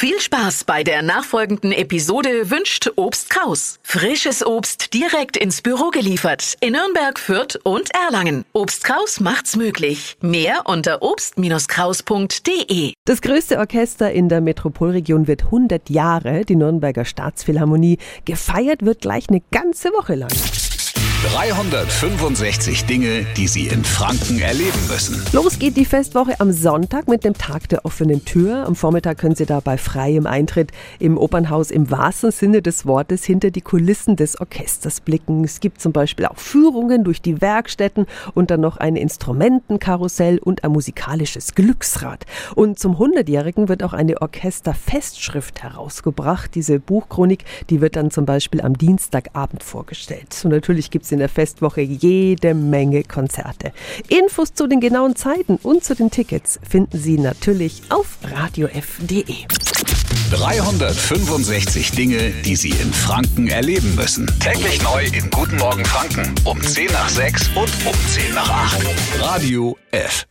Viel Spaß bei der nachfolgenden Episode wünscht Obst Kraus. Frisches Obst direkt ins Büro geliefert in Nürnberg, Fürth und Erlangen. Obst Kraus macht's möglich. Mehr unter obst-kraus.de. Das größte Orchester in der Metropolregion wird 100 Jahre, die Nürnberger Staatsphilharmonie. Gefeiert wird gleich eine ganze Woche lang. 365 Dinge, die Sie in Franken erleben müssen. Los geht die Festwoche am Sonntag mit dem Tag der offenen Tür. Am Vormittag können Sie da bei freiem Eintritt im Opernhaus im wahrsten Sinne des Wortes hinter die Kulissen des Orchesters blicken. Es gibt zum Beispiel auch Führungen durch die Werkstätten und dann noch ein Instrumentenkarussell und ein musikalisches Glücksrad. Und zum 100-Jährigen wird auch eine Orchesterfestschrift herausgebracht. Diese Buchchronik, die wird dann zum Beispiel am Dienstagabend vorgestellt. Und natürlich gibt es in der Festwoche jede Menge Konzerte. Infos zu den genauen Zeiten und zu den Tickets finden Sie natürlich auf radiof.de. 365 Dinge, die Sie in Franken erleben müssen. Täglich neu in Guten Morgen Franken um 10 nach 6 und um 10 nach 8. Radio F.